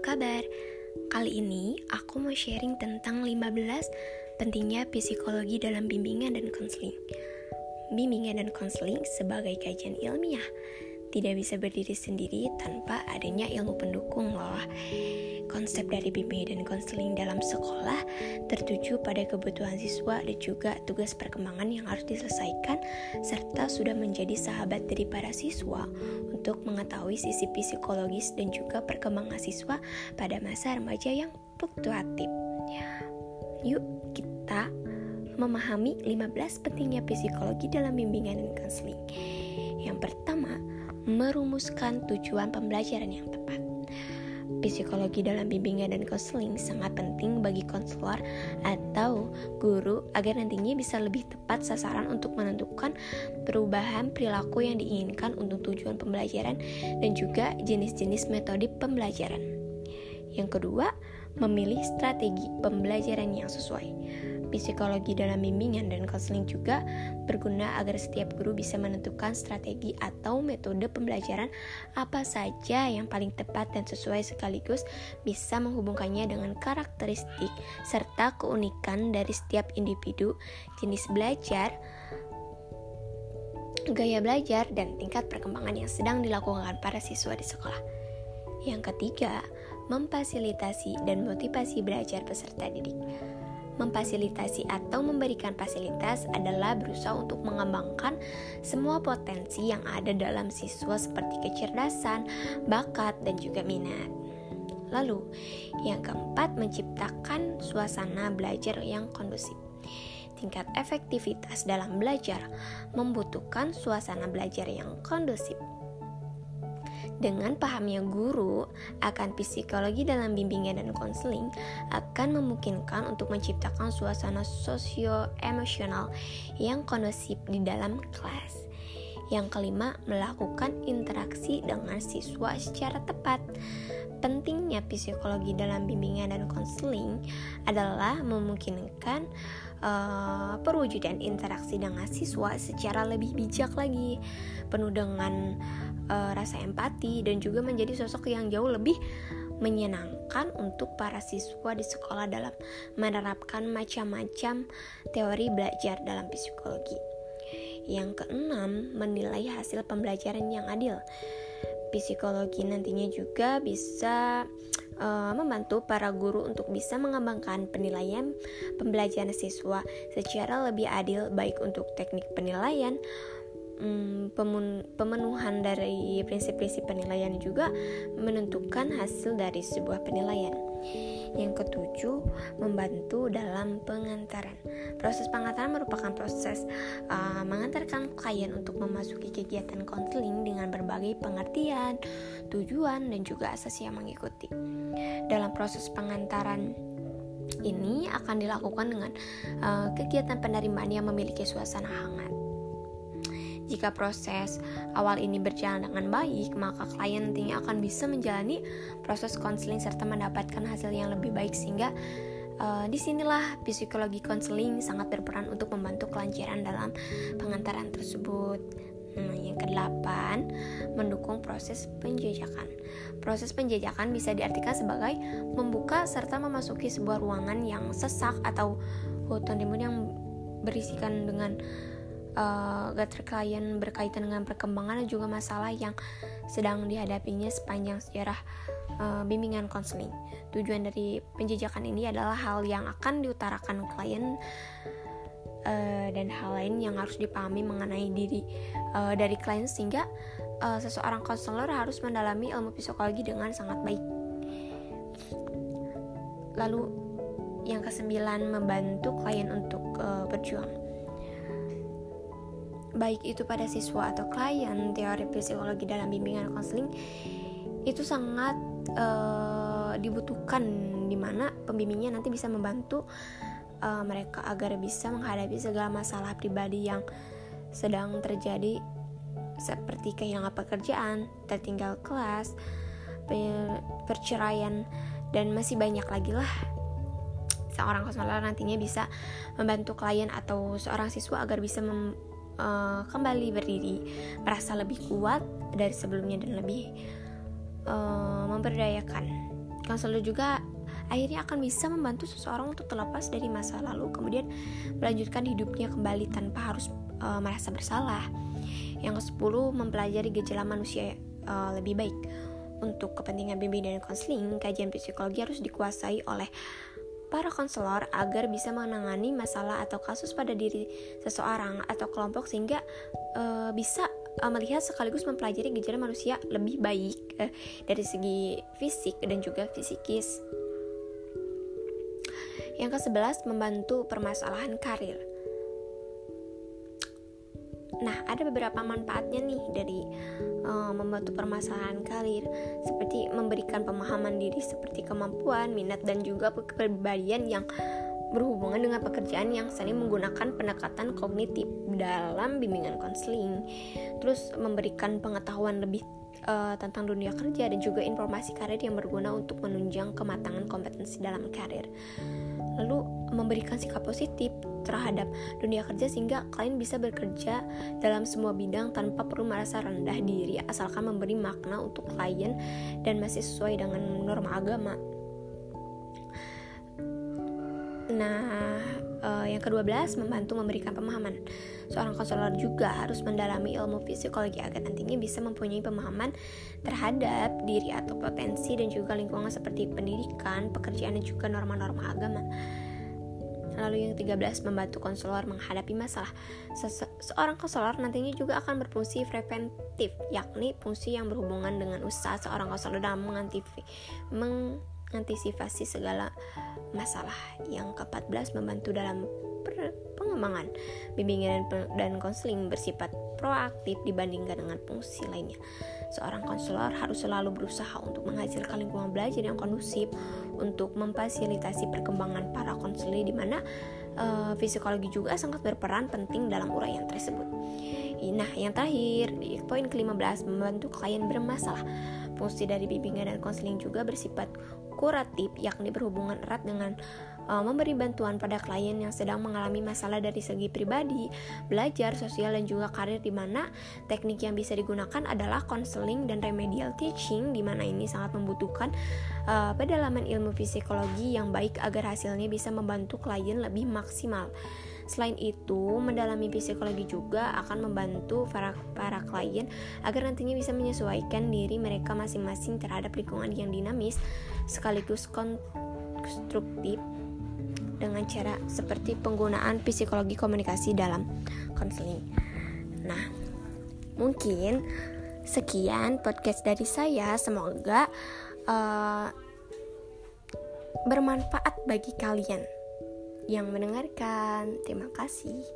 kabar? Kali ini aku mau sharing tentang 15 pentingnya psikologi dalam bimbingan dan konseling. Bimbingan dan konseling sebagai kajian ilmiah tidak bisa berdiri sendiri tanpa adanya ilmu pendukung loh. Konsep dari bimbingan dan konseling dalam sekolah tertuju pada kebutuhan siswa dan juga tugas perkembangan yang harus diselesaikan serta sudah menjadi sahabat dari para siswa untuk mengetahui sisi psikologis dan juga perkembangan siswa pada masa remaja yang fluktuatif. Yuk kita memahami 15 pentingnya psikologi dalam bimbingan dan konseling. Yang pertama, merumuskan tujuan pembelajaran yang tepat. Psikologi dalam bimbingan dan konseling sangat penting bagi konselor atau guru agar nantinya bisa lebih tepat sasaran untuk menentukan perubahan perilaku yang diinginkan untuk tujuan pembelajaran dan juga jenis-jenis metode pembelajaran. Yang kedua, memilih strategi pembelajaran yang sesuai. Psikologi dalam bimbingan dan konseling juga berguna agar setiap guru bisa menentukan strategi atau metode pembelajaran apa saja yang paling tepat dan sesuai sekaligus bisa menghubungkannya dengan karakteristik serta keunikan dari setiap individu, jenis belajar, gaya belajar, dan tingkat perkembangan yang sedang dilakukan para siswa di sekolah. Yang ketiga, memfasilitasi dan motivasi belajar peserta didik. Memfasilitasi atau memberikan fasilitas adalah berusaha untuk mengembangkan semua potensi yang ada dalam siswa seperti kecerdasan, bakat, dan juga minat. Lalu, yang keempat, menciptakan suasana belajar yang kondusif. Tingkat efektivitas dalam belajar membutuhkan suasana belajar yang kondusif. Dengan pahamnya guru akan psikologi dalam bimbingan dan konseling akan memungkinkan untuk menciptakan suasana sosio-emosional yang kondusif di dalam kelas. Yang kelima, melakukan interaksi dengan siswa secara tepat. Pentingnya psikologi dalam bimbingan dan konseling adalah memungkinkan uh, perwujudan interaksi dengan siswa secara lebih bijak lagi, penuh dengan uh, rasa empati dan juga menjadi sosok yang jauh lebih menyenangkan untuk para siswa di sekolah dalam menerapkan macam-macam teori belajar dalam psikologi. Yang keenam, menilai hasil pembelajaran yang adil. Psikologi nantinya juga bisa uh, membantu para guru untuk bisa mengembangkan penilaian pembelajaran siswa secara lebih adil baik untuk teknik penilaian hmm, pemenuhan dari prinsip-prinsip penilaian juga menentukan hasil dari sebuah penilaian. Yang ketujuh, membantu dalam pengantaran. Proses pengantaran merupakan proses uh, mengantarkan klien untuk memasuki kegiatan konseling dengan berbagai pengertian, tujuan, dan juga asas yang mengikuti. Dalam proses pengantaran ini akan dilakukan dengan uh, kegiatan penerimaan yang memiliki suasana hangat jika proses awal ini berjalan dengan baik, maka klien nantinya akan bisa menjalani proses konseling serta mendapatkan hasil yang lebih baik sehingga uh, di sinilah psikologi konseling sangat berperan untuk membantu kelancaran dalam pengantaran tersebut. Nah, yang kedelapan, mendukung proses penjajakan. Proses penjajakan bisa diartikan sebagai membuka serta memasuki sebuah ruangan yang sesak atau hutan timun yang berisikan dengan uh, gater klien berkaitan dengan perkembangan dan juga masalah yang sedang dihadapinya sepanjang sejarah uh, bimbingan konseling. Tujuan dari penjajakan ini adalah hal yang akan diutarakan klien uh, dan hal lain yang harus dipahami mengenai diri uh, dari klien sehingga uh, seseorang konselor harus mendalami ilmu psikologi dengan sangat baik. Lalu yang kesembilan membantu klien untuk uh, berjuang baik itu pada siswa atau klien teori psikologi dalam bimbingan konseling itu sangat uh, dibutuhkan di mana pembimbingnya nanti bisa membantu uh, mereka agar bisa menghadapi segala masalah pribadi yang sedang terjadi seperti kehilangan pekerjaan, tertinggal kelas, perceraian dan masih banyak lagi lah. Seorang konselor nantinya bisa membantu klien atau seorang siswa agar bisa mem uh, kembali berdiri, merasa lebih kuat dari sebelumnya dan lebih uh, memberdayakan. konselor juga akhirnya akan bisa membantu seseorang untuk terlepas dari masa lalu kemudian melanjutkan hidupnya kembali tanpa harus uh, merasa bersalah yang ke-10 mempelajari gejala manusia uh, lebih baik untuk kepentingan bimbingan dan konseling, kajian psikologi harus dikuasai oleh para konselor agar bisa menangani masalah atau kasus pada diri seseorang atau kelompok sehingga uh, bisa uh, melihat sekaligus mempelajari gejala manusia lebih baik uh, dari segi fisik dan juga fisikis. Yang ke-11 membantu permasalahan karir. Nah, ada beberapa manfaatnya nih dari uh, membantu permasalahan karir, seperti memberikan pemahaman diri seperti kemampuan, minat, dan juga kepribadian yang berhubungan dengan pekerjaan yang sering menggunakan pendekatan kognitif dalam bimbingan konseling. Terus memberikan pengetahuan lebih uh, tentang dunia kerja dan juga informasi karir yang berguna untuk menunjang kematangan kompetensi dalam karir lalu memberikan sikap positif terhadap dunia kerja sehingga kalian bisa bekerja dalam semua bidang tanpa perlu merasa rendah diri asalkan memberi makna untuk klien dan masih sesuai dengan norma agama. Nah, uh, yang ke-12 membantu memberikan pemahaman. Seorang konselor juga harus mendalami ilmu psikologi agar nantinya bisa mempunyai pemahaman terhadap diri atau potensi dan juga lingkungan seperti pendidikan, pekerjaan dan juga norma-norma agama. Lalu yang 13 membantu konselor menghadapi masalah. Sese seorang konselor nantinya juga akan berfungsi preventif, yakni fungsi yang berhubungan dengan usaha seorang konselor dalam mengantisipasi mengantisipasi segala masalah. Yang ke-14 membantu dalam pengembangan bimbingan dan konseling bersifat proaktif dibandingkan dengan fungsi lainnya. Seorang konselor harus selalu berusaha untuk menghasilkan lingkungan belajar yang kondusif untuk memfasilitasi perkembangan para konselor di mana uh, psikologi juga sangat berperan penting dalam uraian tersebut. Nah, yang terakhir, poin ke-15 membantu klien bermasalah. Fungsi dari bimbingan dan konseling juga bersifat kuratif, yakni berhubungan erat dengan uh, memberi bantuan pada klien yang sedang mengalami masalah dari segi pribadi, belajar, sosial, dan juga karir di mana teknik yang bisa digunakan adalah counseling dan remedial teaching di mana ini sangat membutuhkan uh, pedalaman ilmu psikologi yang baik agar hasilnya bisa membantu klien lebih maksimal. Selain itu, mendalami psikologi juga akan membantu para, para klien agar nantinya bisa menyesuaikan diri mereka masing-masing terhadap lingkungan yang dinamis sekaligus konstruktif dengan cara seperti penggunaan psikologi komunikasi dalam konseling. Nah, mungkin sekian podcast dari saya. Semoga uh, bermanfaat bagi kalian yang mendengarkan. Terima kasih.